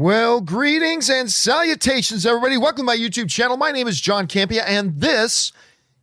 Well, greetings and salutations, everybody. Welcome to my YouTube channel. My name is John Campea, and this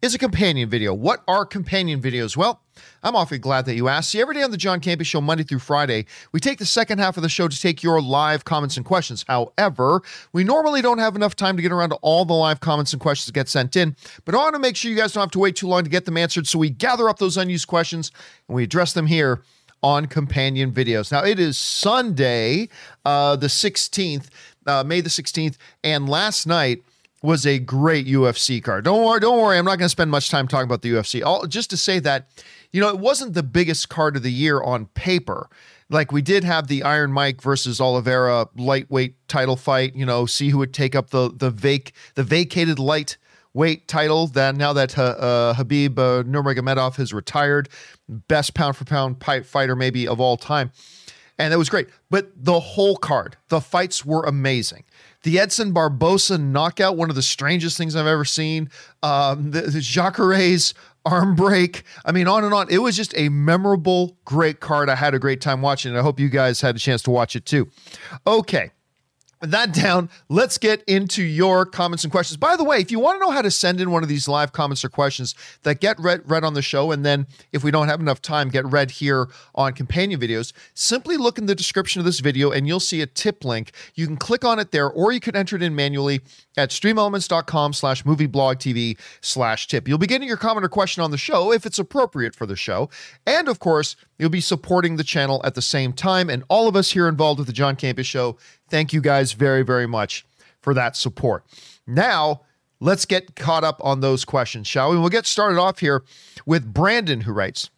is a companion video. What are companion videos? Well, I'm awfully glad that you asked. See, every day on the John Campea Show, Monday through Friday, we take the second half of the show to take your live comments and questions. However, we normally don't have enough time to get around to all the live comments and questions that get sent in, but I want to make sure you guys don't have to wait too long to get them answered. So we gather up those unused questions and we address them here on companion videos. Now, it is Sunday, uh, the 16th, uh, May the 16th, and last night was a great UFC card. Don't worry, don't worry. I'm not going to spend much time talking about the UFC. All, just to say that, you know, it wasn't the biggest card of the year on paper. Like we did have the Iron Mike versus Oliveira lightweight title fight. You know, see who would take up the the vac the vacated light weight title. That now that uh, uh, Habib uh, Nurmagomedov has retired, best pound for pound fighter maybe of all time, and it was great. But the whole card, the fights were amazing. The Edson Barboza knockout, one of the strangest things I've ever seen. Um, the, the Jacare's arm break. I mean, on and on. It was just a memorable, great card. I had a great time watching it. I hope you guys had a chance to watch it too. Okay that down, let's get into your comments and questions. By the way, if you want to know how to send in one of these live comments or questions that get read, read on the show, and then if we don't have enough time, get read here on companion videos, simply look in the description of this video and you'll see a tip link. You can click on it there, or you can enter it in manually at streamelements.com slash movieblogtv slash tip. You'll be getting your comment or question on the show if it's appropriate for the show. And of course, you'll be supporting the channel at the same time. And all of us here involved with the John Campea Show Thank you guys very, very much for that support. Now, let's get caught up on those questions, shall we? We'll get started off here with Brandon, who writes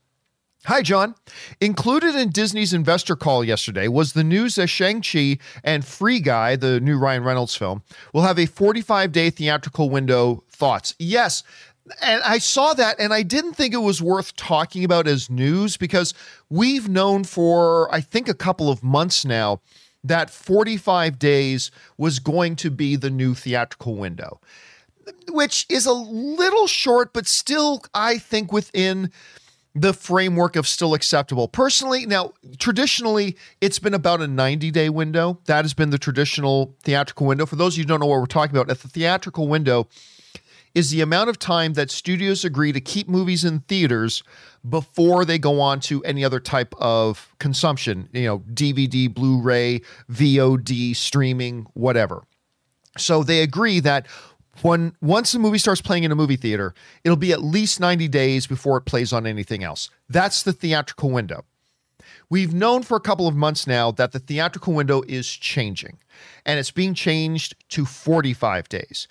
Hi, John. Included in Disney's investor call yesterday was the news that Shang-Chi and Free Guy, the new Ryan Reynolds film, will have a 45 day theatrical window. Thoughts? Yes. And I saw that and I didn't think it was worth talking about as news because we've known for, I think, a couple of months now that 45 days was going to be the new theatrical window, which is a little short, but still, I think, within the framework of still acceptable. Personally, now, traditionally, it's been about a 90 day window. That has been the traditional theatrical window. For those of you who don't know what we're talking about, at the theatrical window, is the amount of time that studios agree to keep movies in theaters before they go on to any other type of consumption, you know, DVD, Blu ray, VOD, streaming, whatever. So they agree that when once the movie starts playing in a movie theater, it'll be at least 90 days before it plays on anything else. That's the theatrical window. We've known for a couple of months now that the theatrical window is changing and it's being changed to 45 days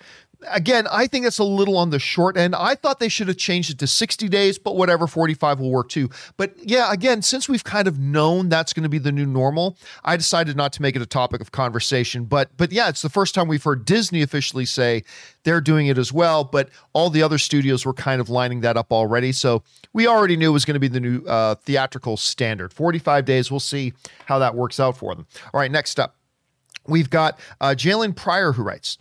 again, I think that's a little on the short end. I thought they should have changed it to 60 days, but whatever, 45 will work too. But yeah, again, since we've kind of known that's going to be the new normal, I decided not to make it a topic of conversation. But but yeah, it's the first time we've heard Disney officially say they're doing it as well, but all the other studios were kind of lining that up already. So we already knew it was going to be the new uh, theatrical standard. 45 days, we'll see how that works out for them. All right, next up. We've got uh, Jalen Pryor who writes,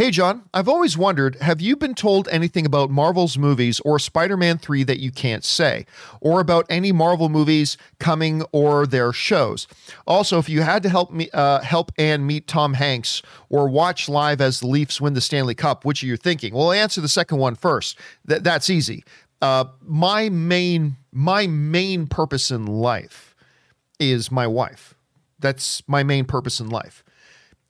Hey, John, I've always wondered have you been told anything about Marvel's movies or Spider Man 3 that you can't say, or about any Marvel movies coming or their shows? Also, if you had to help me uh, help Anne meet Tom Hanks or watch live as the Leafs win the Stanley Cup, which are you thinking? Well, I'll answer the second one first. Th- that's easy. Uh, my main my main purpose in life is my wife. That's my main purpose in life.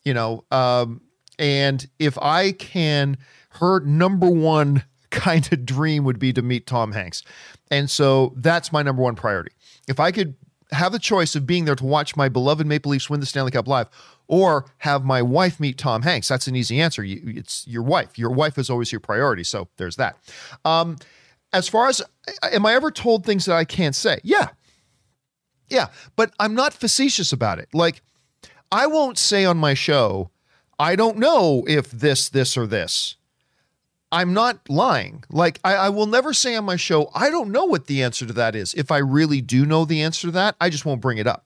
You know, um, and if I can, her number one kind of dream would be to meet Tom Hanks. And so that's my number one priority. If I could have the choice of being there to watch my beloved Maple Leafs win the Stanley Cup live or have my wife meet Tom Hanks, that's an easy answer. It's your wife. Your wife is always your priority. So there's that. Um, as far as, am I ever told things that I can't say? Yeah. Yeah. But I'm not facetious about it. Like, I won't say on my show, I don't know if this, this, or this. I'm not lying. Like, I, I, will never say on my show, I don't know what the answer to that is. If I really do know the answer to that, I just won't bring it up.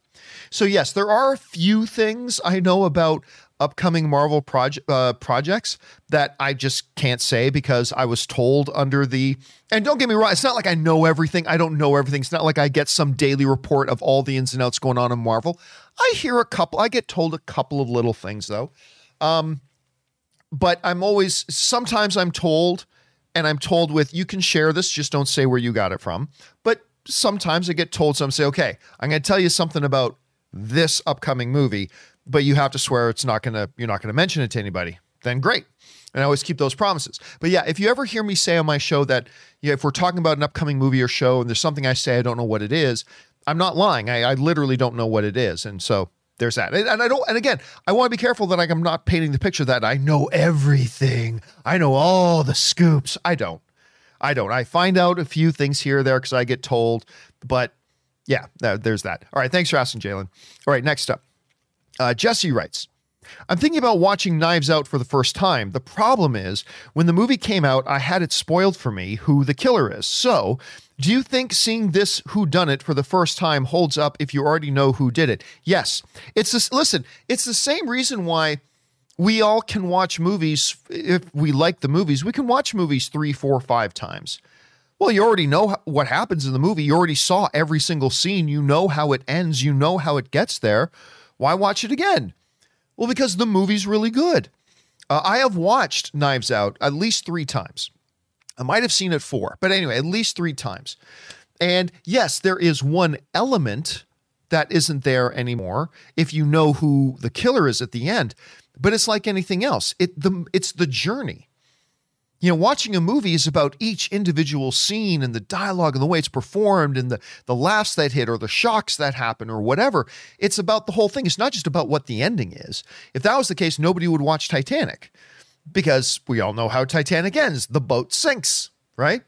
So, yes, there are a few things I know about upcoming Marvel project uh, projects that I just can't say because I was told under the and don't get me wrong, it's not like I know everything. I don't know everything. It's not like I get some daily report of all the ins and outs going on in Marvel. I hear a couple, I get told a couple of little things though. Um, but I'm always, sometimes I'm told, and I'm told with, you can share this, just don't say where you got it from. But sometimes I get told some say, okay, I'm going to tell you something about this upcoming movie, but you have to swear it's not going to, you're not going to mention it to anybody. Then great. And I always keep those promises. But yeah, if you ever hear me say on my show that you know, if we're talking about an upcoming movie or show and there's something I say I don't know what it is, I'm not lying. I, I literally don't know what it is. And so there's that. And I don't, and again, I want to be careful that I'm not painting the picture that I know everything. I know all the scoops. I don't. I don't. I find out a few things here or there because I get told, but yeah, there's that. All right. Thanks for asking, Jalen. All right. Next up, uh, Jesse writes, I'm thinking about watching Knives Out for the first time. The problem is, when the movie came out, I had it spoiled for me who the killer is. So, do you think seeing this who done it for the first time holds up if you already know who did it? Yes. It's this listen, it's the same reason why we all can watch movies if we like the movies. We can watch movies three, four, five times. Well, you already know what happens in the movie. You already saw every single scene. You know how it ends. You know how it gets there. Why watch it again? Well, because the movie's really good. Uh, I have watched Knives Out at least three times. I might have seen it four, but anyway, at least three times. And yes, there is one element that isn't there anymore if you know who the killer is at the end. But it's like anything else. It the it's the journey you know, watching a movie is about each individual scene and the dialogue and the way it's performed and the, the laughs that hit or the shocks that happen or whatever. It's about the whole thing. It's not just about what the ending is. If that was the case, nobody would watch Titanic because we all know how Titanic ends. The boat sinks, right?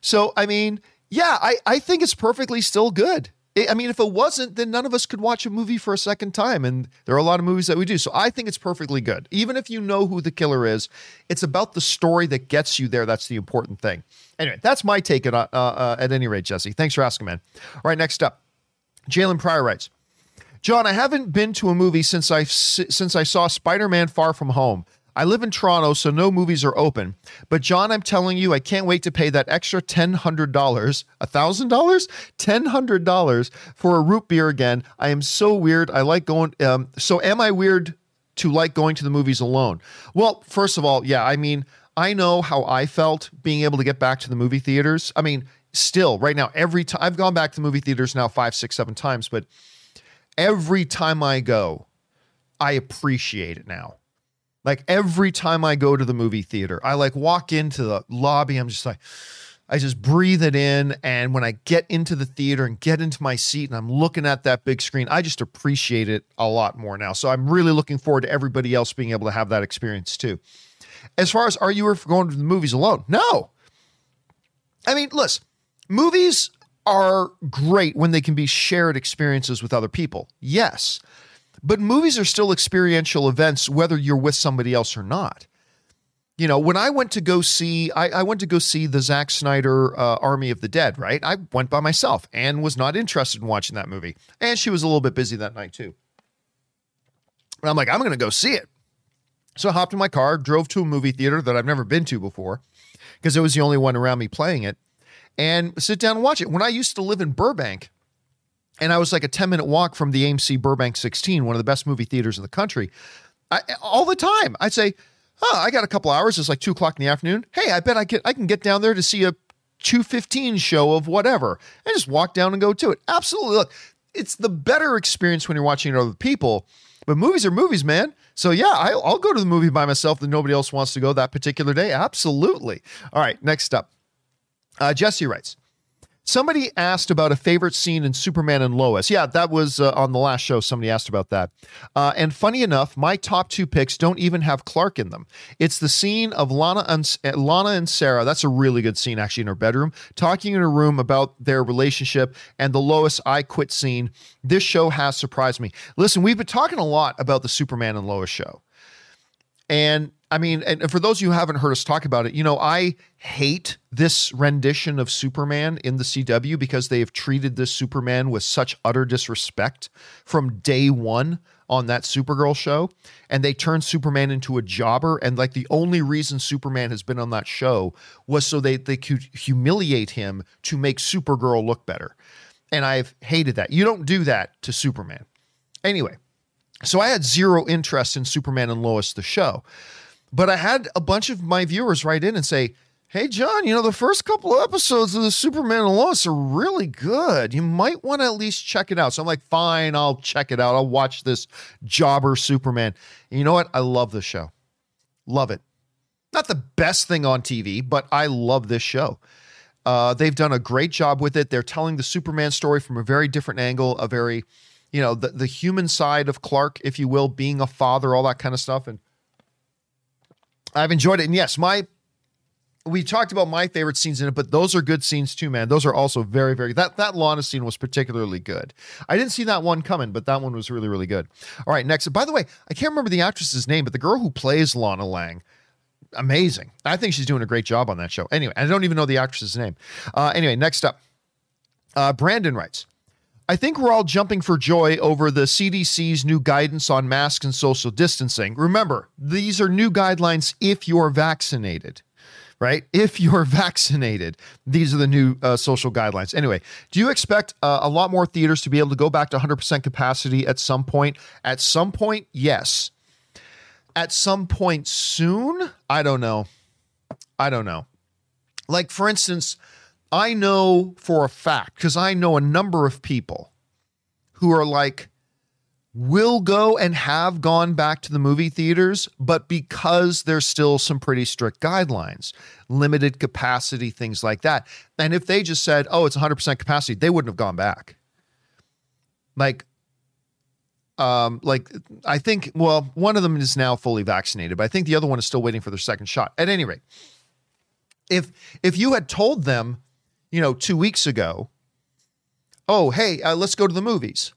So, I mean, yeah, I, I think it's perfectly still good. I mean, if it wasn't, then none of us could watch a movie for a second time. And there are a lot of movies that we do. So I think it's perfectly good. Even if you know who the killer is, it's about the story that gets you there. That's the important thing. Anyway, that's my take at, uh, uh, at any rate, Jesse. Thanks for asking, man. All right, next up. Jalen Pryor writes, John, I haven't been to a movie since I since I saw Spider-Man Far From Home. I live in Toronto, so no movies are open. But John, I'm telling you, I can't wait to pay that extra ten hundred dollars, a thousand dollars, ten hundred dollars for a root beer again. I am so weird. I like going. Um, so am I weird to like going to the movies alone? Well, first of all, yeah. I mean, I know how I felt being able to get back to the movie theaters. I mean, still, right now, every time I've gone back to the movie theaters now five, six, seven times, but every time I go, I appreciate it now. Like every time I go to the movie theater, I like walk into the lobby. I'm just like, I just breathe it in. And when I get into the theater and get into my seat and I'm looking at that big screen, I just appreciate it a lot more now. So I'm really looking forward to everybody else being able to have that experience too. As far as are you going to the movies alone? No. I mean, listen, movies are great when they can be shared experiences with other people. Yes. But movies are still experiential events, whether you're with somebody else or not. You know, when I went to go see, I, I went to go see the Zack Snyder uh, Army of the Dead, right? I went by myself and was not interested in watching that movie. And she was a little bit busy that night too. And I'm like, I'm going to go see it. So I hopped in my car, drove to a movie theater that I've never been to before because it was the only one around me playing it, and sit down and watch it. When I used to live in Burbank, and I was like a 10 minute walk from the AMC Burbank 16, one of the best movie theaters in the country. I, all the time, I'd say, "Oh, I got a couple hours. It's like two o'clock in the afternoon. Hey, I bet I can I can get down there to see a 215 show of whatever, and just walk down and go to it." Absolutely, look, it's the better experience when you're watching it other people. But movies are movies, man. So yeah, I, I'll go to the movie by myself that nobody else wants to go that particular day. Absolutely. All right, next up, uh, Jesse writes. Somebody asked about a favorite scene in Superman and Lois. Yeah, that was uh, on the last show. Somebody asked about that. Uh, and funny enough, my top two picks don't even have Clark in them. It's the scene of Lana and, Lana and Sarah. That's a really good scene, actually, in her bedroom, talking in her room about their relationship and the Lois I quit scene. This show has surprised me. Listen, we've been talking a lot about the Superman and Lois show. And I mean, and for those who haven't heard us talk about it, you know, I hate this rendition of Superman in the CW because they have treated this Superman with such utter disrespect from day one on that Supergirl show. And they turned Superman into a jobber. And like the only reason Superman has been on that show was so they, they could humiliate him to make Supergirl look better. And I've hated that. You don't do that to Superman. Anyway, so I had zero interest in Superman and Lois, the show. But I had a bunch of my viewers write in and say, Hey, John, you know, the first couple of episodes of the Superman and Lois are really good. You might want to at least check it out. So I'm like, fine, I'll check it out. I'll watch this jobber Superman. And you know what? I love the show. Love it. Not the best thing on TV, but I love this show. Uh, they've done a great job with it. They're telling the Superman story from a very different angle, a very, you know, the, the human side of Clark, if you will, being a father, all that kind of stuff. And I've enjoyed it. And yes, my we talked about my favorite scenes in it, but those are good scenes too, man. Those are also very, very that that Lana scene was particularly good. I didn't see that one coming, but that one was really, really good. All right, next. By the way, I can't remember the actress's name, but the girl who plays Lana Lang, amazing. I think she's doing a great job on that show. Anyway, I don't even know the actress's name. Uh, anyway, next up, uh, Brandon writes. I think we're all jumping for joy over the CDC's new guidance on masks and social distancing. Remember, these are new guidelines if you're vaccinated right? If you're vaccinated, these are the new uh, social guidelines. Anyway, do you expect uh, a lot more theaters to be able to go back to 100% capacity at some point? At some point, yes. At some point soon? I don't know. I don't know. Like, for instance, I know for a fact, because I know a number of people who are like, will go and have gone back to the movie theaters, but because there's still some pretty strict guidelines, limited capacity, things like that. And if they just said, oh, it's 100% capacity, they wouldn't have gone back. Like, um, like I think, well, one of them is now fully vaccinated, but I think the other one is still waiting for their second shot. At any rate, if if you had told them, you know, two weeks ago, oh, hey, uh, let's go to the movies.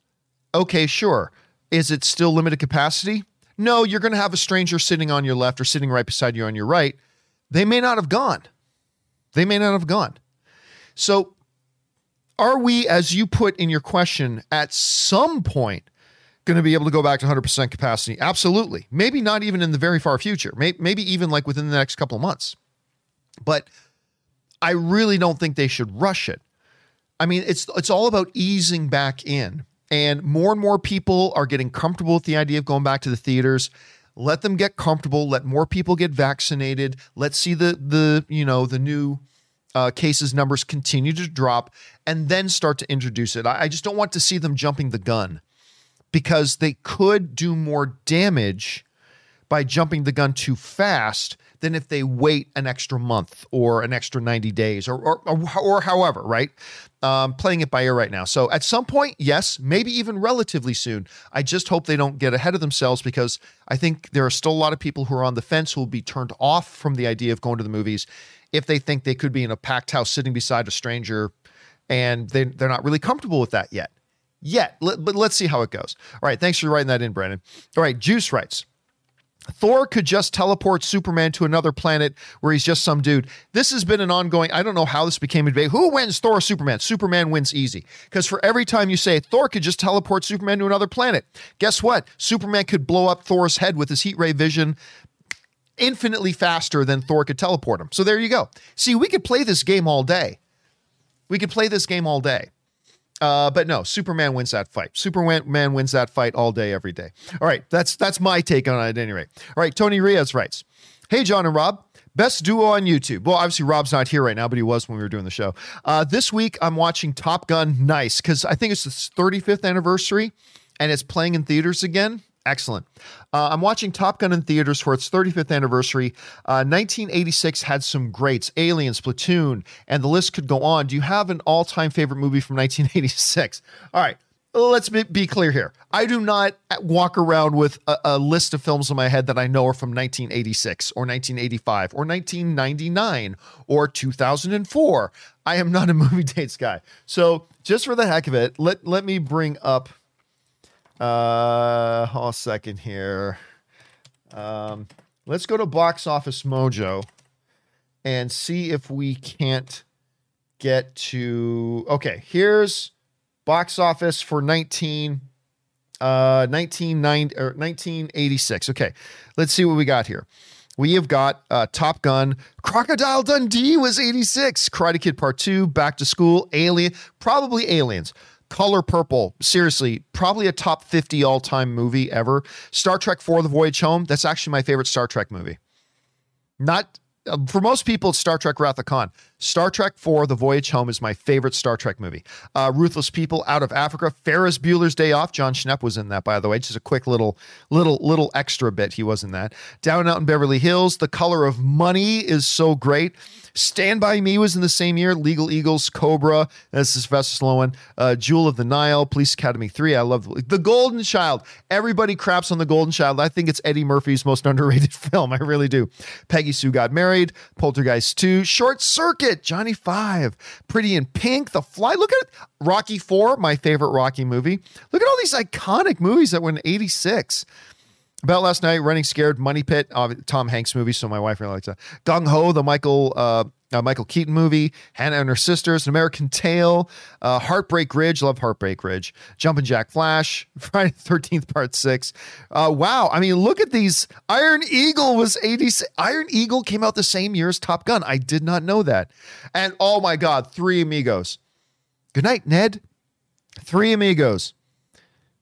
Okay, sure. Is it still limited capacity? No, you're going to have a stranger sitting on your left or sitting right beside you on your right. They may not have gone. They may not have gone. So, are we, as you put in your question, at some point going to be able to go back to 100% capacity? Absolutely. Maybe not even in the very far future. Maybe even like within the next couple of months. But I really don't think they should rush it. I mean, it's it's all about easing back in. And more and more people are getting comfortable with the idea of going back to the theaters. Let them get comfortable. Let more people get vaccinated. Let's see the the you know the new uh, cases numbers continue to drop, and then start to introduce it. I, I just don't want to see them jumping the gun because they could do more damage by jumping the gun too fast than if they wait an extra month or an extra 90 days or, or, or, or however, right? Um, playing it by ear right now. So at some point, yes, maybe even relatively soon. I just hope they don't get ahead of themselves because I think there are still a lot of people who are on the fence who will be turned off from the idea of going to the movies if they think they could be in a packed house sitting beside a stranger and they, they're not really comfortable with that yet. Yet, but let's see how it goes. All right, thanks for writing that in, Brandon. All right, Juice writes. Thor could just teleport Superman to another planet where he's just some dude. This has been an ongoing. I don't know how this became a debate. Who wins Thor or Superman? Superman wins easy. Because for every time you say Thor could just teleport Superman to another planet, guess what? Superman could blow up Thor's head with his heat ray vision infinitely faster than Thor could teleport him. So there you go. See, we could play this game all day. We could play this game all day. Uh, but no, Superman wins that fight. Superman wins that fight all day, every day. All right, that's that's my take on it at any rate. All right, Tony Riaz writes, "Hey John and Rob, best duo on YouTube. Well, obviously Rob's not here right now, but he was when we were doing the show. Uh, this week I'm watching Top Gun Nice because I think it's the 35th anniversary, and it's playing in theaters again. Excellent. Uh, I'm watching Top Gun in theaters for its 35th anniversary. Uh, 1986 had some greats Aliens, Platoon, and the list could go on. Do you have an all time favorite movie from 1986? All right. Let's be clear here. I do not walk around with a, a list of films in my head that I know are from 1986 or 1985 or 1999 or 2004. I am not a movie dates guy. So, just for the heck of it, let, let me bring up uh, hold a second here. Um, let's go to Box Office Mojo and see if we can't get to. Okay, here's box office for 19 uh 1990 or 1986. Okay, let's see what we got here. We have got uh, Top Gun, Crocodile Dundee was 86, Karate Kid Part 2, Back to School, Alien, probably Aliens. Color Purple, seriously, probably a top 50 all time movie ever. Star Trek Four The Voyage Home, that's actually my favorite Star Trek movie. Not uh, for most people, it's Star Trek Wrath of Khan. Star Trek Four The Voyage Home is my favorite Star Trek movie. Uh, Ruthless People Out of Africa, Ferris Bueller's Day Off. John Schnepp was in that, by the way. Just a quick little, little, little extra bit. He was in that. Down Out in Beverly Hills, The Color of Money is so great. Stand By Me was in the same year. Legal Eagles, Cobra. This is Sylvester Stallone. Uh, Jewel of the Nile, Police Academy 3. I love The Golden Child. Everybody craps on The Golden Child. I think it's Eddie Murphy's most underrated film. I really do. Peggy Sue Got Married, Poltergeist 2, Short Circuit, Johnny 5, Pretty in Pink, The Fly. Look at it. Rocky 4, my favorite Rocky movie. Look at all these iconic movies that were in 86. About last night, Running Scared, Money Pit, uh, Tom Hanks movie, so my wife really likes that. Gung Ho, the Michael uh, uh, Michael Keaton movie, Hannah and her sisters, An American Tail, uh, Heartbreak Ridge, love Heartbreak Ridge, Jumpin' Jack Flash, Friday the 13th, Part 6. Uh, wow. I mean, look at these. Iron Eagle was 86. Iron Eagle came out the same year as Top Gun. I did not know that. And oh my God, Three Amigos. Good night, Ned. Three Amigos.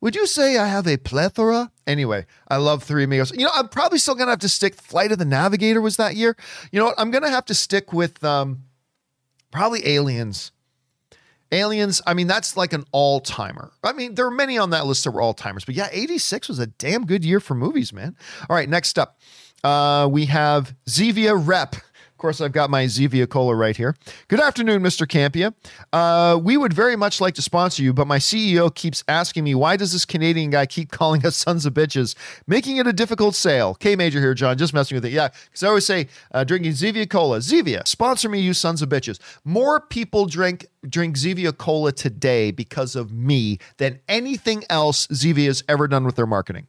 Would you say I have a plethora? Anyway, I love Three Amigos. You know, I'm probably still gonna have to stick. Flight of the Navigator was that year. You know what? I'm gonna have to stick with um, probably Aliens. Aliens. I mean, that's like an all timer. I mean, there are many on that list that were all timers, but yeah, 86 was a damn good year for movies, man. All right, next up, uh, we have Zevia Rep course, I've got my Zevia Cola right here. Good afternoon, Mr. Campea. Uh, we would very much like to sponsor you, but my CEO keeps asking me, why does this Canadian guy keep calling us sons of bitches, making it a difficult sale? K Major here, John, just messing with it. Yeah, because I always say, uh, drinking Zevia Cola. Zevia, sponsor me, you sons of bitches. More people drink drink Zevia Cola today because of me than anything else Zevia has ever done with their marketing.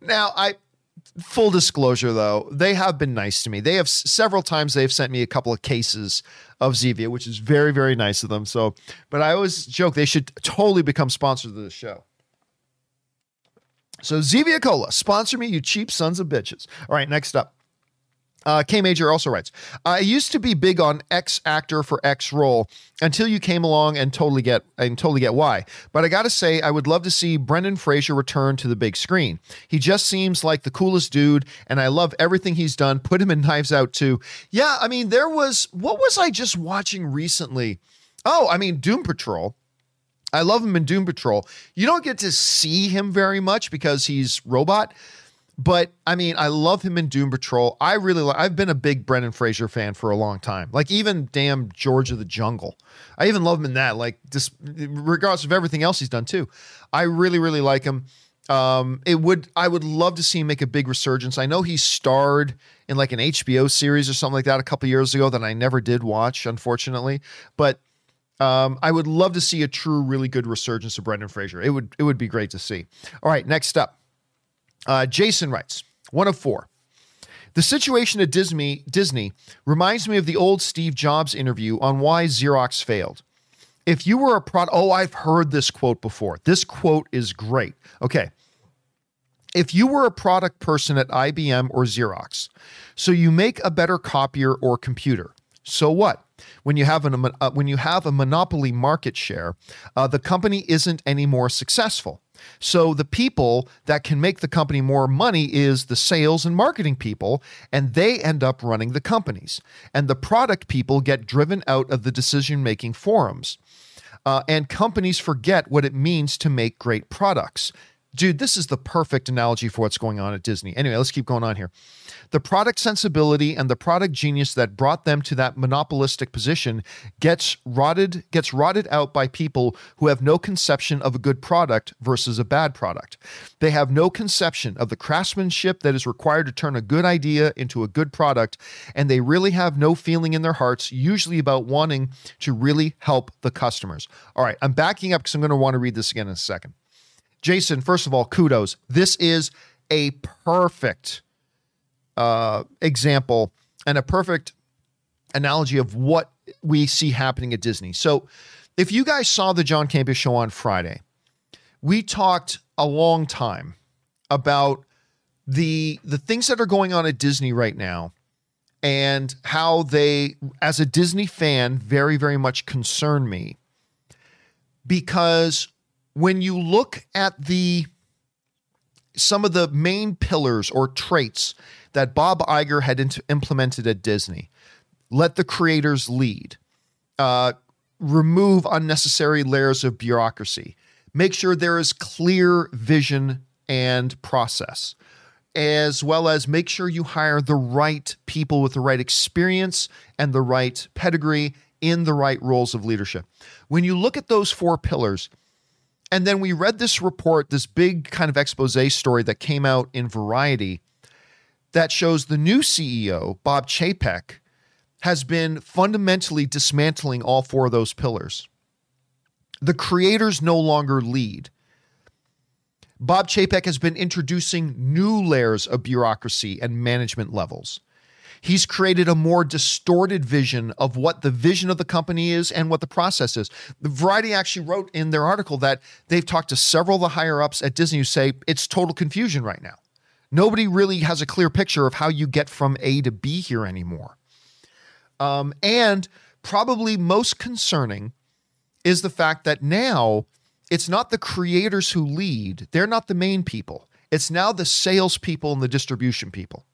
Now, I full disclosure though they have been nice to me. They have several times they've sent me a couple of cases of zevia which is very very nice of them. So but i always joke they should totally become sponsors of the show. So zevia cola sponsor me you cheap sons of bitches. All right next up uh, K Major also writes, I used to be big on X actor for X role until you came along and totally get and totally get why. But I gotta say, I would love to see Brendan Fraser return to the big screen. He just seems like the coolest dude, and I love everything he's done. Put him in Knives Out too. Yeah, I mean, there was what was I just watching recently? Oh, I mean, Doom Patrol. I love him in Doom Patrol. You don't get to see him very much because he's robot but I mean, I love him in Doom Patrol. I really like. I've been a big Brendan Fraser fan for a long time. Like even damn George of the Jungle. I even love him in that. Like just regardless of everything else he's done too. I really really like him. Um, it would I would love to see him make a big resurgence. I know he starred in like an HBO series or something like that a couple years ago that I never did watch, unfortunately. But um, I would love to see a true, really good resurgence of Brendan Fraser. It would it would be great to see. All right, next up. Uh, Jason writes, one of four. The situation at Disney, Disney reminds me of the old Steve Jobs interview on why Xerox failed. If you were a product, oh, I've heard this quote before. This quote is great. Okay. If you were a product person at IBM or Xerox, so you make a better copier or computer, so what? When you have an, uh, when you have a monopoly market share, uh, the company isn't any more successful. So the people that can make the company more money is the sales and marketing people, and they end up running the companies. And the product people get driven out of the decision making forums. Uh, and companies forget what it means to make great products. Dude, this is the perfect analogy for what's going on at Disney. Anyway, let's keep going on here. The product sensibility and the product genius that brought them to that monopolistic position gets rotted gets rotted out by people who have no conception of a good product versus a bad product. They have no conception of the craftsmanship that is required to turn a good idea into a good product and they really have no feeling in their hearts usually about wanting to really help the customers. All right, I'm backing up cuz I'm going to want to read this again in a second. Jason, first of all, kudos. This is a perfect uh, example and a perfect analogy of what we see happening at Disney. So, if you guys saw the John Campea show on Friday, we talked a long time about the the things that are going on at Disney right now and how they as a Disney fan very very much concern me because when you look at the some of the main pillars or traits that Bob Iger had implemented at Disney, let the creators lead, uh, remove unnecessary layers of bureaucracy, make sure there is clear vision and process, as well as make sure you hire the right people with the right experience and the right pedigree in the right roles of leadership. When you look at those four pillars, and then we read this report, this big kind of expose story that came out in Variety that shows the new CEO, Bob Chapek, has been fundamentally dismantling all four of those pillars. The creators no longer lead. Bob Chapek has been introducing new layers of bureaucracy and management levels. He's created a more distorted vision of what the vision of the company is and what the process is. The Variety actually wrote in their article that they've talked to several of the higher ups at Disney who say it's total confusion right now. Nobody really has a clear picture of how you get from A to B here anymore. Um, and probably most concerning is the fact that now it's not the creators who lead, they're not the main people. It's now the salespeople and the distribution people.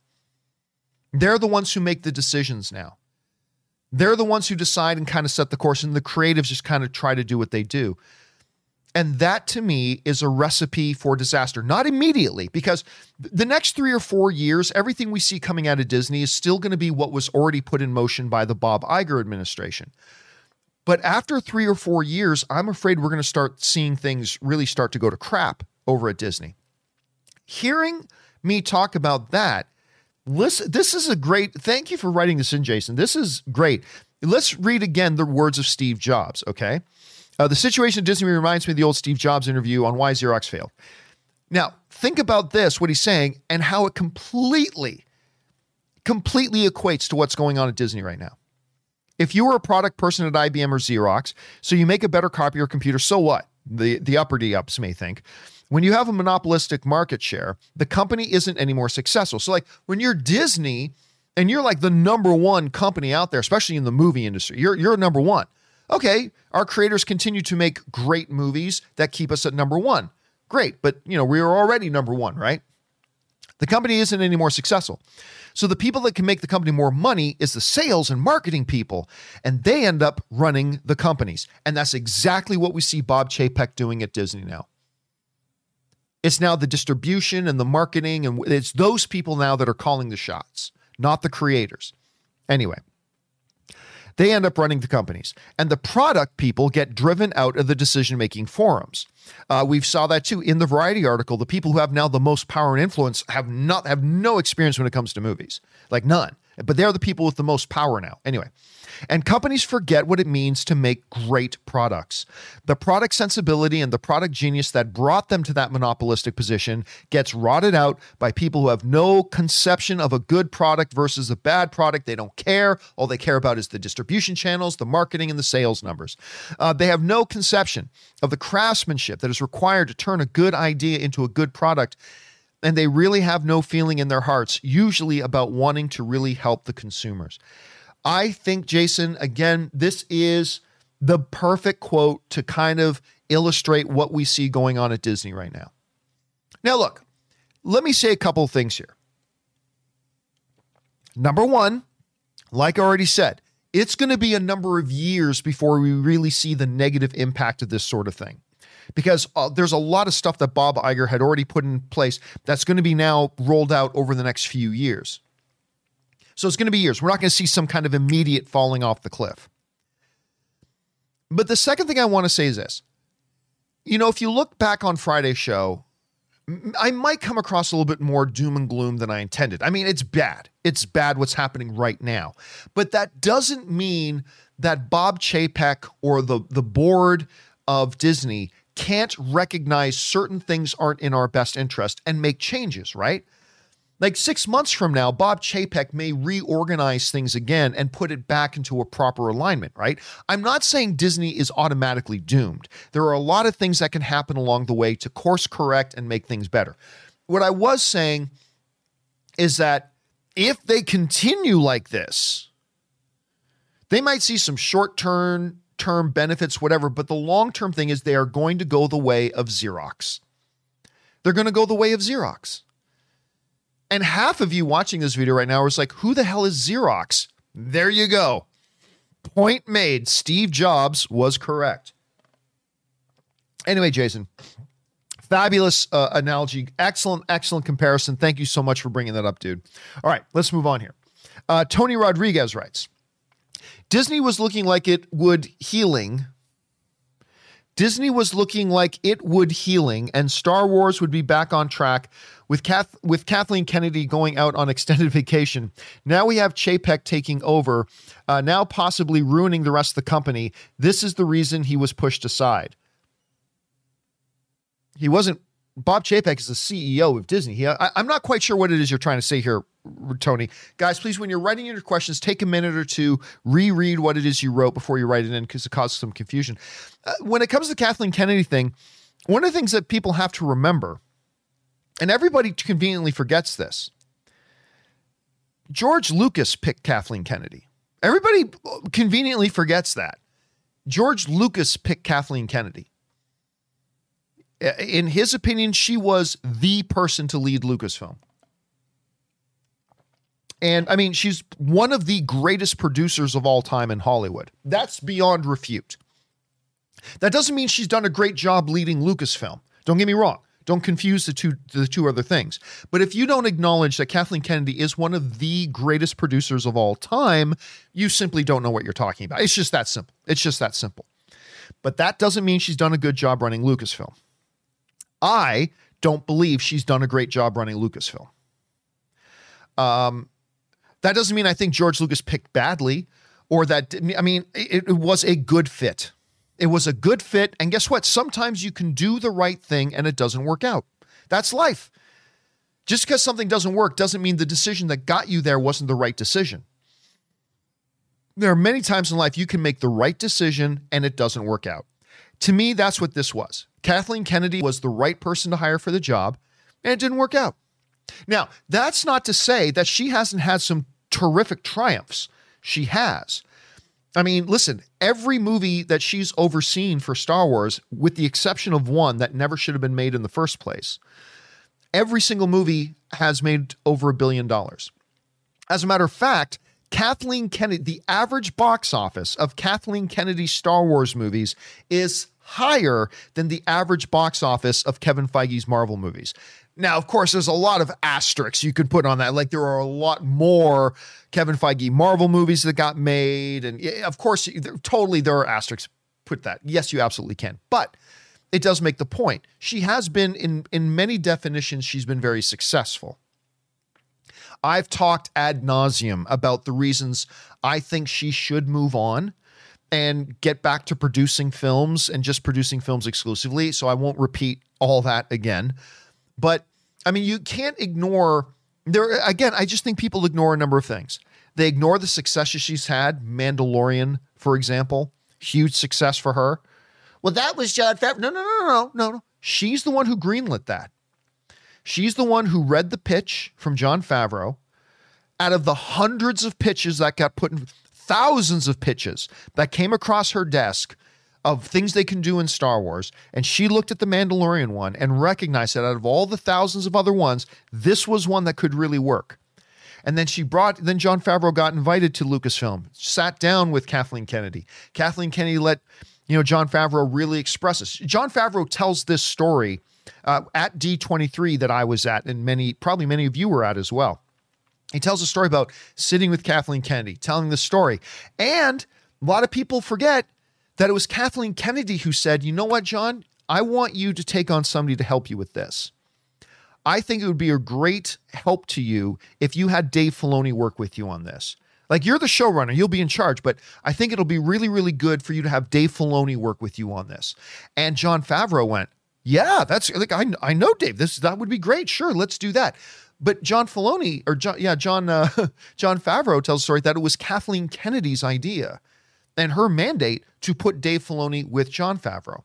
They're the ones who make the decisions now. They're the ones who decide and kind of set the course, and the creatives just kind of try to do what they do. And that to me is a recipe for disaster. Not immediately, because the next three or four years, everything we see coming out of Disney is still going to be what was already put in motion by the Bob Iger administration. But after three or four years, I'm afraid we're going to start seeing things really start to go to crap over at Disney. Hearing me talk about that Listen, this is a great. Thank you for writing this in, Jason. This is great. Let's read again the words of Steve Jobs. Okay, uh, the situation at Disney reminds me of the old Steve Jobs interview on why Xerox failed. Now, think about this, what he's saying, and how it completely, completely equates to what's going on at Disney right now. If you were a product person at IBM or Xerox, so you make a better copier or computer, so what? The the upper D ups may think. When you have a monopolistic market share, the company isn't any more successful. So, like when you're Disney and you're like the number one company out there, especially in the movie industry, you're you're number one. Okay, our creators continue to make great movies that keep us at number one. Great, but you know we are already number one, right? The company isn't any more successful. So the people that can make the company more money is the sales and marketing people, and they end up running the companies. And that's exactly what we see Bob Chapek doing at Disney now. It's now the distribution and the marketing, and it's those people now that are calling the shots, not the creators. Anyway, they end up running the companies, and the product people get driven out of the decision making forums. Uh, we saw that too in the Variety article. The people who have now the most power and influence have not have no experience when it comes to movies, like none. But they're the people with the most power now. Anyway, and companies forget what it means to make great products. The product sensibility and the product genius that brought them to that monopolistic position gets rotted out by people who have no conception of a good product versus a bad product. They don't care. All they care about is the distribution channels, the marketing, and the sales numbers. Uh, they have no conception of the craftsmanship that is required to turn a good idea into a good product and they really have no feeling in their hearts, usually about wanting to really help the consumers. I think, Jason, again, this is the perfect quote to kind of illustrate what we see going on at Disney right now. Now, look, let me say a couple things here. Number one, like I already said, it's going to be a number of years before we really see the negative impact of this sort of thing. Because uh, there's a lot of stuff that Bob Iger had already put in place that's going to be now rolled out over the next few years. So it's going to be years. We're not going to see some kind of immediate falling off the cliff. But the second thing I want to say is this. You know, if you look back on Friday's show, I might come across a little bit more doom and gloom than I intended. I mean, it's bad. It's bad what's happening right now. But that doesn't mean that Bob Chapek or the, the board of Disney can't recognize certain things aren't in our best interest and make changes, right? Like six months from now, Bob Chapek may reorganize things again and put it back into a proper alignment, right? I'm not saying Disney is automatically doomed. There are a lot of things that can happen along the way to course correct and make things better. What I was saying is that if they continue like this, they might see some short term term benefits, whatever, but the long term thing is they are going to go the way of Xerox. They're going to go the way of Xerox. And half of you watching this video right now is like, who the hell is Xerox? There you go. Point made. Steve Jobs was correct. Anyway, Jason, fabulous uh, analogy. Excellent, excellent comparison. Thank you so much for bringing that up, dude. All right, let's move on here. Uh, Tony Rodriguez writes Disney was looking like it would healing. Disney was looking like it would healing, and Star Wars would be back on track with Kath, with Kathleen Kennedy going out on extended vacation. Now we have Chapek taking over, uh, now possibly ruining the rest of the company. This is the reason he was pushed aside. He wasn't. Bob Chapek is the CEO of Disney. He, I, I'm not quite sure what it is you're trying to say here, Tony. Guys, please, when you're writing your questions, take a minute or two, reread what it is you wrote before you write it in because it causes some confusion. Uh, when it comes to the Kathleen Kennedy thing, one of the things that people have to remember, and everybody conveniently forgets this George Lucas picked Kathleen Kennedy. Everybody conveniently forgets that. George Lucas picked Kathleen Kennedy Uh, in his opinion, she was the person to lead Lucasfilm. And I mean, she's one of the greatest producers of all time in Hollywood. That's beyond refute. That doesn't mean she's done a great job leading Lucasfilm. Don't get me wrong. Don't confuse the two the two other things. But if you don't acknowledge that Kathleen Kennedy is one of the greatest producers of all time, you simply don't know what you're talking about. It's just that simple. It's just that simple. But that doesn't mean she's done a good job running Lucasfilm. I don't believe she's done a great job running Lucasfilm. Um, that doesn't mean I think George Lucas picked badly or that, I mean, it, it was a good fit. It was a good fit. And guess what? Sometimes you can do the right thing and it doesn't work out. That's life. Just because something doesn't work doesn't mean the decision that got you there wasn't the right decision. There are many times in life you can make the right decision and it doesn't work out. To me, that's what this was. Kathleen Kennedy was the right person to hire for the job, and it didn't work out. Now, that's not to say that she hasn't had some terrific triumphs. She has. I mean, listen, every movie that she's overseen for Star Wars, with the exception of one that never should have been made in the first place, every single movie has made over a billion dollars. As a matter of fact, Kathleen Kennedy, the average box office of Kathleen Kennedy's Star Wars movies is higher than the average box office of Kevin Feige's Marvel movies. Now, of course, there's a lot of asterisks you could put on that. Like there are a lot more Kevin Feige Marvel movies that got made, and of course, totally there are asterisks. Put that. Yes, you absolutely can. But it does make the point. She has been in in many definitions. She's been very successful. I've talked ad nauseum about the reasons I think she should move on and get back to producing films and just producing films exclusively. So I won't repeat all that again. But I mean, you can't ignore there again. I just think people ignore a number of things. They ignore the successes she's had. Mandalorian, for example, huge success for her. Well, that was Jon Favreau. No, no, no, no, no, no. She's the one who greenlit that. She's the one who read the pitch from Jon Favreau. Out of the hundreds of pitches that got put in, thousands of pitches that came across her desk of things they can do in Star Wars. And she looked at the Mandalorian one and recognized that out of all the thousands of other ones, this was one that could really work. And then she brought, then Jon Favreau got invited to Lucasfilm, sat down with Kathleen Kennedy. Kathleen Kennedy let, you know, Jon Favreau really express this. Jon Favreau tells this story uh, at D23 that I was at, and many, probably many of you were at as well. He tells a story about sitting with Kathleen Kennedy, telling the story. And a lot of people forget that it was Kathleen Kennedy who said, You know what, John? I want you to take on somebody to help you with this. I think it would be a great help to you if you had Dave Filoni work with you on this. Like you're the showrunner, you'll be in charge, but I think it'll be really, really good for you to have Dave Filoni work with you on this. And Jon Favreau went, Yeah, that's like I, I know Dave. This that would be great. Sure, let's do that. But John Filoni, or John, yeah, John uh, Jon Favreau tells a story that it was Kathleen Kennedy's idea and her mandate to put Dave Filoni with Jon Favreau.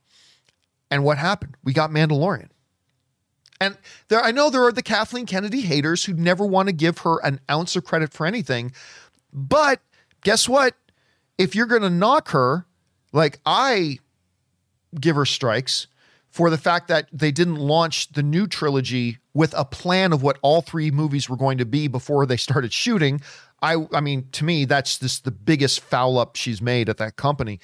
And what happened? We got Mandalorian. And there, I know there are the Kathleen Kennedy haters who never want to give her an ounce of credit for anything. But guess what? If you're going to knock her, Like I give her strikes for the fact that they didn't launch the new trilogy with a plan of what all three movies were going to be before they started shooting. I I mean, to me, that's just the biggest foul up she's made at that company.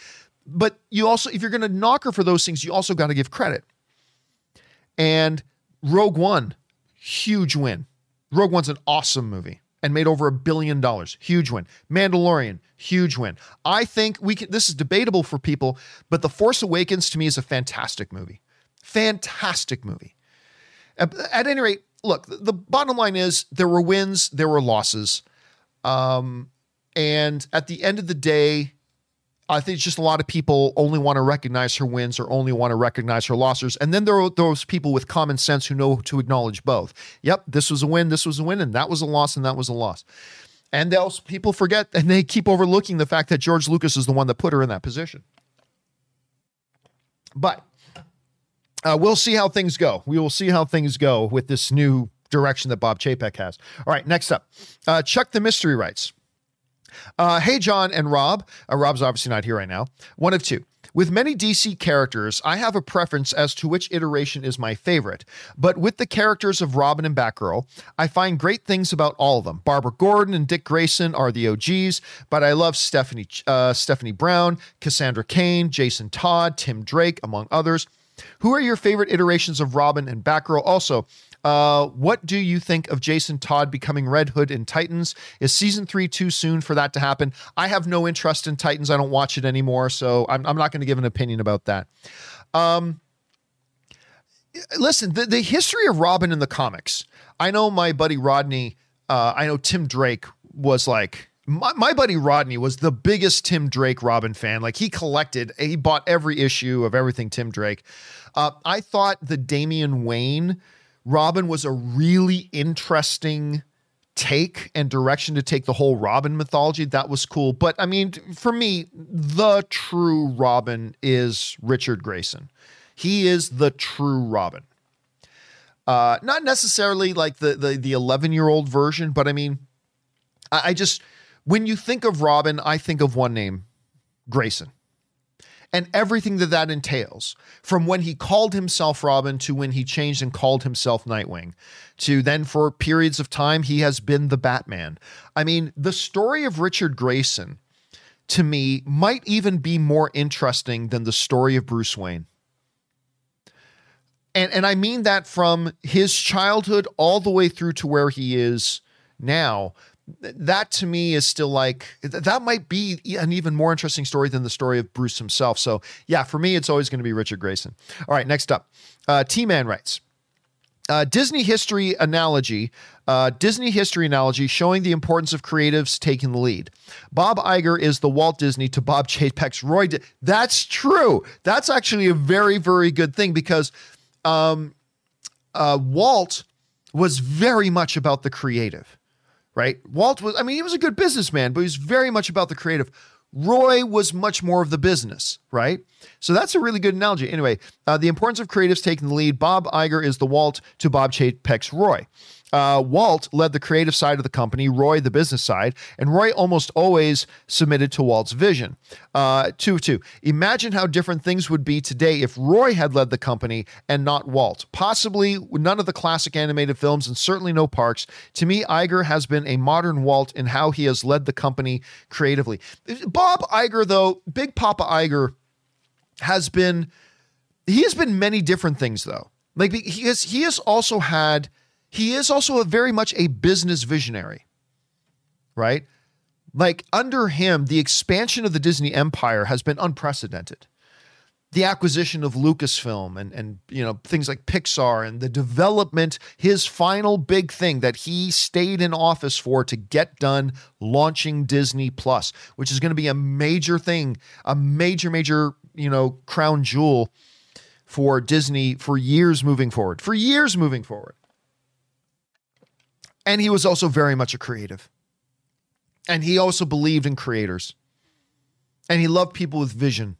But you also, if you're going to knock her for those things, you also got to give credit. And Rogue One, huge win. Rogue One's an awesome movie and made over a billion dollars. Huge win. Mandalorian, huge win. I think we can this is debatable for people, but The Force Awakens to me is a fantastic movie. Fantastic movie. At, at any rate, look, the bottom line is there were wins, there were losses. Um, and at the end of the day, I think just a lot of people only want to recognize her wins or only want to recognize her losses. And then there are those people with common sense who know to acknowledge both. Yep, this was a win, this was a win, and that was a loss, and that was a loss. And else people forget and they keep overlooking the fact that George Lucas is the one that put her in that position. But uh, we'll see how things go. We will see how things go with this new direction that Bob Chapek has. All right, next up, uh, Chuck the Mystery writes. Uh, hey, John and Rob. Uh, Rob's obviously not here right now. One of two. With many DC characters, I have a preference as to which iteration is my favorite. But with the characters of Robin and Batgirl, I find great things about all of them. Barbara Gordon and Dick Grayson are the OGs, but I love Stephanie uh, Stephanie Brown, Cassandra Cain, Jason Todd, Tim Drake, among others. Who are your favorite iterations of Robin and Batgirl? Also, uh, what do you think of Jason Todd becoming Red Hood in Titans? Is season three too soon for that to happen? I have no interest in Titans. I don't watch it anymore, so I'm, I'm not going to give an opinion about that. Um, listen, the, the history of Robin in the comics. I know my buddy Rodney. Uh, I know Tim Drake was like my, my buddy Rodney was the biggest Tim Drake Robin fan. Like he collected, he bought every issue of everything Tim Drake. Uh, I thought the Damian Wayne Robin was a really interesting take and direction to take the whole Robin mythology. That was cool. But I mean, for me, the true Robin is Richard Grayson. He is the true Robin. Uh, not necessarily like the the the 11 year old version, but I mean, I, I just when you think of Robin, I think of one name, Grayson and everything that that entails from when he called himself Robin to when he changed and called himself Nightwing to then for periods of time he has been the Batman. I mean, the story of Richard Grayson to me might even be more interesting than the story of Bruce Wayne. And and I mean that from his childhood all the way through to where he is now that to me is still like that might be an even more interesting story than the story of Bruce himself. So yeah, for me, it's always going to be Richard Grayson. All right, next up, uh, T Man writes. Uh, Disney history analogy, uh, Disney history analogy showing the importance of creatives taking the lead. Bob Iger is the Walt Disney to Bob Chapek's Roy. Di- That's true. That's actually a very, very good thing because um, uh, Walt was very much about the creative right? Walt was, I mean, he was a good businessman, but he was very much about the creative. Roy was much more of the business, right? So that's a really good analogy. Anyway, uh, the importance of creatives taking the lead. Bob Iger is the Walt to Bob Chapek's Roy. Uh, Walt led the creative side of the company, Roy the business side, and Roy almost always submitted to Walt's vision. Uh, two, two. Imagine how different things would be today if Roy had led the company and not Walt. Possibly none of the classic animated films and certainly no parks. To me, Iger has been a modern Walt in how he has led the company creatively. Bob Iger, though, Big Papa Iger, has been he has been many different things though. Like he has he has also had he is also a very much a business visionary, right? Like under him, the expansion of the Disney empire has been unprecedented. The acquisition of Lucasfilm and and you know things like Pixar and the development, his final big thing that he stayed in office for to get done, launching Disney Plus, which is going to be a major thing, a major major you know crown jewel for Disney for years moving forward. For years moving forward. And he was also very much a creative. And he also believed in creators. And he loved people with vision.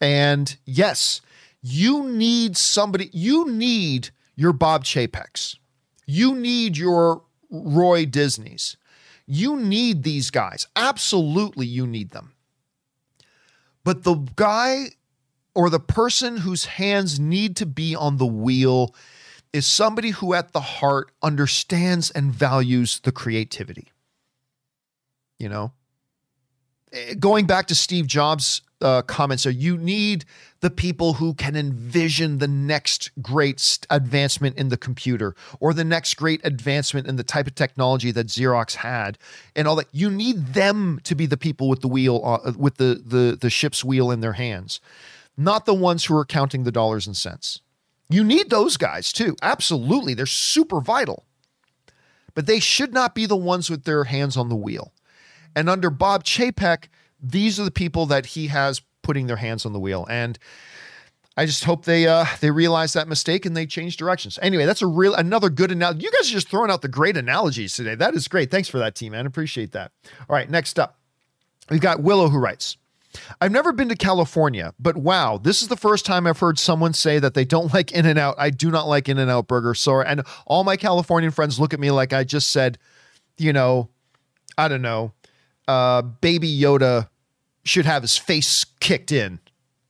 And yes, you need somebody, you need your Bob Chapeks. You need your Roy Disneys. You need these guys. Absolutely, you need them. But the guy or the person whose hands need to be on the wheel is somebody who at the heart understands and values the creativity. You know, eh, going back to Steve Jobs' uh, comments, so you need the people who can envision the next great advancement in the computer or the next great advancement in the type of technology that Xerox had and all that. You need them to be the people with the wheel, uh, with the the the ship's wheel in their hands, not the ones who are counting the dollars and cents. You need those guys too. Absolutely. They're super vital. But they should not be the ones with their hands on the wheel. And under Bob Chapek, these are the people that he has putting their hands on the wheel. And I just hope they uh, they realize that mistake and they change directions. Anyway, that's a real another good analogy. You guys are just throwing out the great analogies today. That is great. Thanks for that, team, man. Appreciate that. All right, next up, we've got Willow who writes. I've never been to California, but wow, this is the first time I've heard someone say that they don't like In N Out. I do not like In N Out Burger. Sorry. And all my Californian friends look at me like I just said, you know, I don't know, uh, Baby Yoda should have his face kicked in.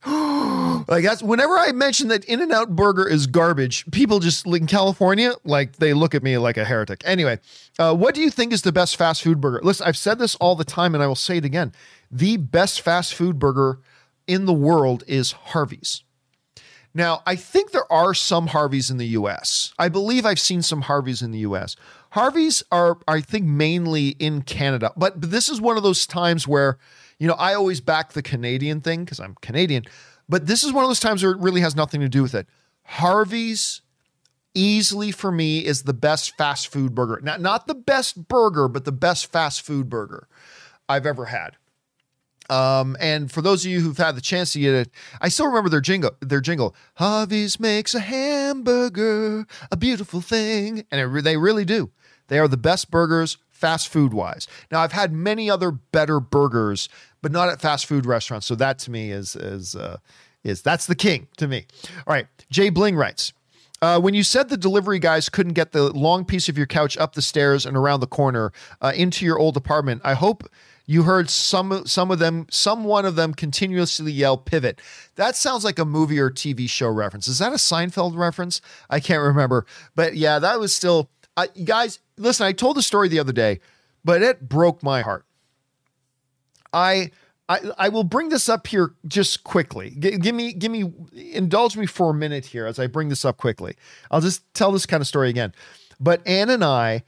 like that's whenever I mention that In and Out Burger is garbage, people just in California like they look at me like a heretic. Anyway, uh, what do you think is the best fast food burger? Listen, I've said this all the time, and I will say it again the best fast food burger in the world is Harvey's. Now, I think there are some Harveys in the US. I believe I've seen some Harveys in the US. Harveys are, I think, mainly in Canada, but, this is one of those times where, you know, I always back the Canadian thing because I'm Canadian, but this is one of those times where it really has nothing to do with it. Harvey's easily for me is the best fast food burger. Not, not the best burger, but the best fast food burger I've ever had. Um, and for those of you who've had the chance to get it, I still remember their jingle. Their jingle, Harvey's makes a hamburger a beautiful thing, and it, they really do. They are the best burgers, fast food wise. Now, I've had many other better burgers, but not at fast food restaurants. So that to me is is uh, is that's the king to me. All right, Jay Bling writes. Uh, when you said the delivery guys couldn't get the long piece of your couch up the stairs and around the corner uh, into your old apartment, I hope you heard some some of them, some one of them continuously yell pivot. That sounds like a movie or TV show reference. Is that a Seinfeld reference? I can't remember. But yeah, that was still uh, guys, listen, I told the story the other day, but it broke my heart. I I, I will bring this up here just quickly. G- give me, give me, indulge me for a minute here as I bring this up quickly. I'll just tell this kind of story again. But Ann and I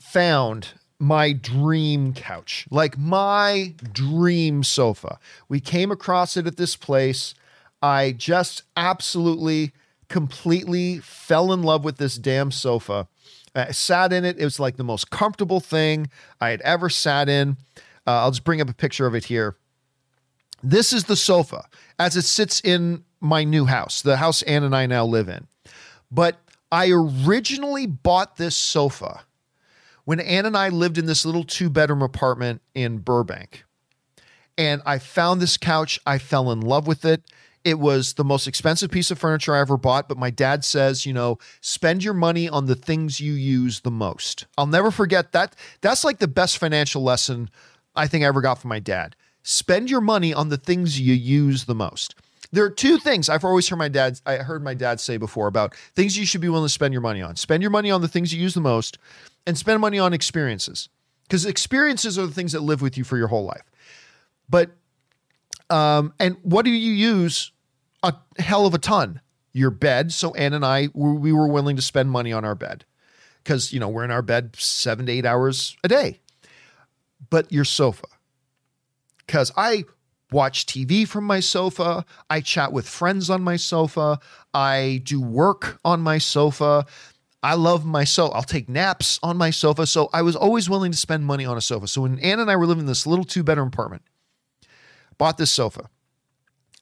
found my dream couch, like my dream sofa. We came across it at this place. I just absolutely, completely fell in love with this damn sofa. I sat in it. It was like the most comfortable thing I had ever sat in. Uh, I'll just bring up a picture of it here. This is the sofa as it sits in my new house, the house Ann and I now live in. But I originally bought this sofa when Ann and I lived in this little two bedroom apartment in Burbank. And I found this couch, I fell in love with it. It was the most expensive piece of furniture I ever bought, but my dad says, you know, spend your money on the things you use the most. I'll never forget that. That's like the best financial lesson I think I ever got from my dad. Spend your money on the things you use the most. There are two things I've always heard my dad I heard my dad say before about things you should be willing to spend your money on. Spend your money on the things you use the most and spend money on experiences because experiences are the things that live with you for your whole life. But, um, and what do you use a hell of a ton? Your bed. So Ann and I, we were willing to spend money on our bed because, you know, we're in our bed seven to eight hours a day. But your sofa, because I watch TV from my sofa. I chat with friends on my sofa. I do work on my sofa. I love my sofa. I'll take naps on my sofa. So I was always willing to spend money on a sofa. So when Ann and I were living in this little two bedroom apartment, bought this sofa.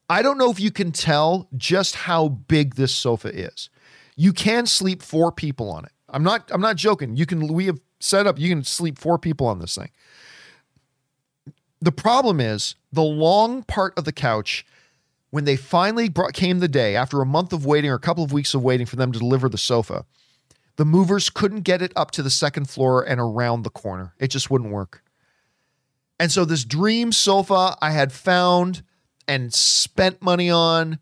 I don't know if you can tell just how big this sofa is. You can sleep four people on it. I'm not I'm not joking. You can we have set up you can sleep four people on this thing. The problem is the long part of the couch when they finally brought, came the day after a month of waiting or a couple of weeks of waiting for them to deliver the sofa the movers couldn't get it up to the second floor and around the corner. It just wouldn't work. And so, this dream sofa I had found and spent money on,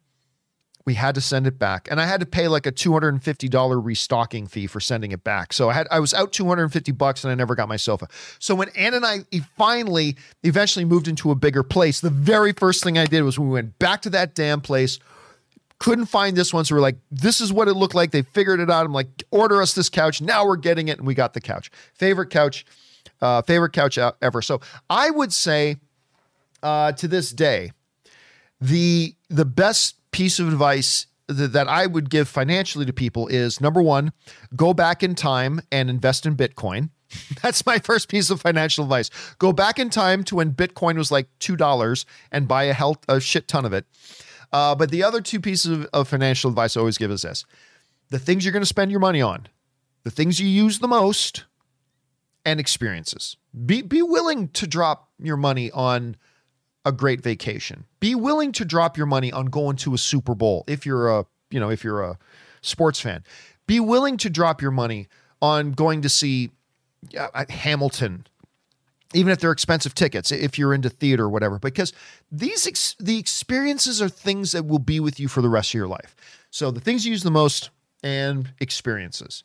we had to send it back. And I had to pay like a $250 restocking fee for sending it back. So I had I was out 250 bucks and I never got my sofa. So when Ann and I finally eventually moved into a bigger place, the very first thing I did was we went back to that damn place. Couldn't find this one. So we're like, this is what it looked like. They figured it out. I'm like, order us this couch. Now we're getting it. And we got the couch. Favorite couch, uh, favorite couch ever. So I would say uh, to this day, the the best piece of advice th- that I would give financially to people is number one, go back in time and invest in Bitcoin. That's my first piece of financial advice. Go back in time to when Bitcoin was like two dollars and buy a health a shit ton of it. Uh, but the other two pieces of, of financial advice I always give is this: the things you're going to spend your money on, the things you use the most, and experiences. Be be willing to drop your money on a great vacation. Be willing to drop your money on going to a Super Bowl if you're a, you know, if you're a sports fan. Be willing to drop your money on going to see uh, Hamilton even if they're expensive tickets if you're into theater or whatever because these ex- the experiences are things that will be with you for the rest of your life. So the things you use the most and experiences.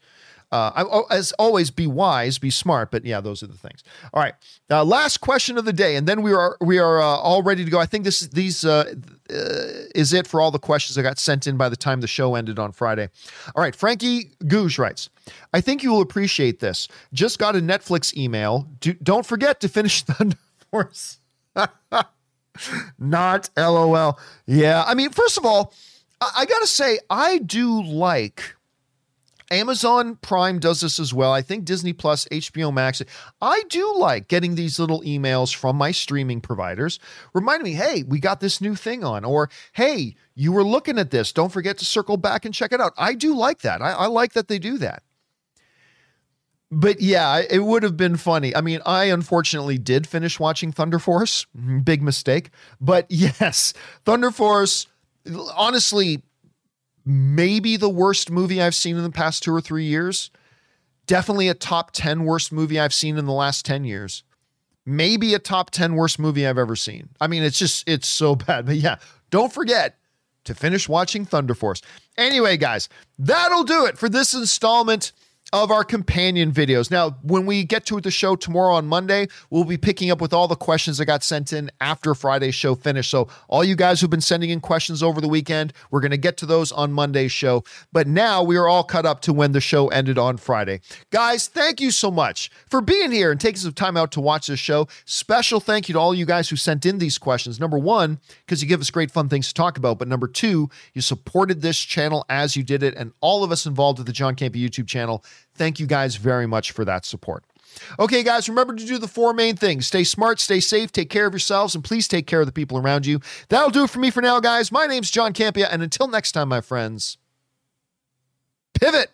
Uh, oh, as always, be wise, be smart. But yeah, those are the things. All right, uh, last question of the day, and then we are we are uh, all ready to go. I think this these uh, uh, is it for all the questions that got sent in by the time the show ended on Friday. All right, Frankie Gouge writes, "I think you will appreciate this. Just got a Netflix email. Do, don't forget to finish Thunder Force." Not LOL. Yeah, I mean, first of all, I, I gotta say, I do like Amazon Prime does this as well. I think Disney Plus, HBO Max. I do like getting these little emails from my streaming providers reminding me, hey, we got this new thing on, or hey, you were looking at this. Don't forget to circle back and check it out. I do like that. I, I like that they do that. But yeah, it would have been funny. I mean, I unfortunately did finish watching Thunder Force. Big mistake. But yes, Thunder Force, honestly, maybe the worst movie I've seen in the past two or three years. Definitely a top 10 worst movie I've seen in the last 10 years. Maybe a top 10 worst movie I've ever seen. I mean, it's just, it's so bad. But yeah, don't forget to finish watching Thunder Force. Anyway, guys, that'll do it for this installment of our companion videos. Now, when we get to the show tomorrow on Monday, we'll be picking up with all the questions that got sent in after Friday's show finished. So, all you guys who've been sending in questions over the weekend, we're going to get to those on Monday's show. But now we are all cut up to when the show ended on Friday. Guys, thank you so much for being here and taking some time out to watch this show. Special thank you to all you guys who sent in these questions. Number one, because you give us great fun things to talk about. But number two, you supported this channel as you did it, and all of us involved with the John Campea YouTube channel Thank you guys very much for that support. Okay, guys, remember to do the four main things stay smart, stay safe, take care of yourselves, and please take care of the people around you. That'll do it for me for now, guys. My name's John Campea, and until next time, my friends, pivot.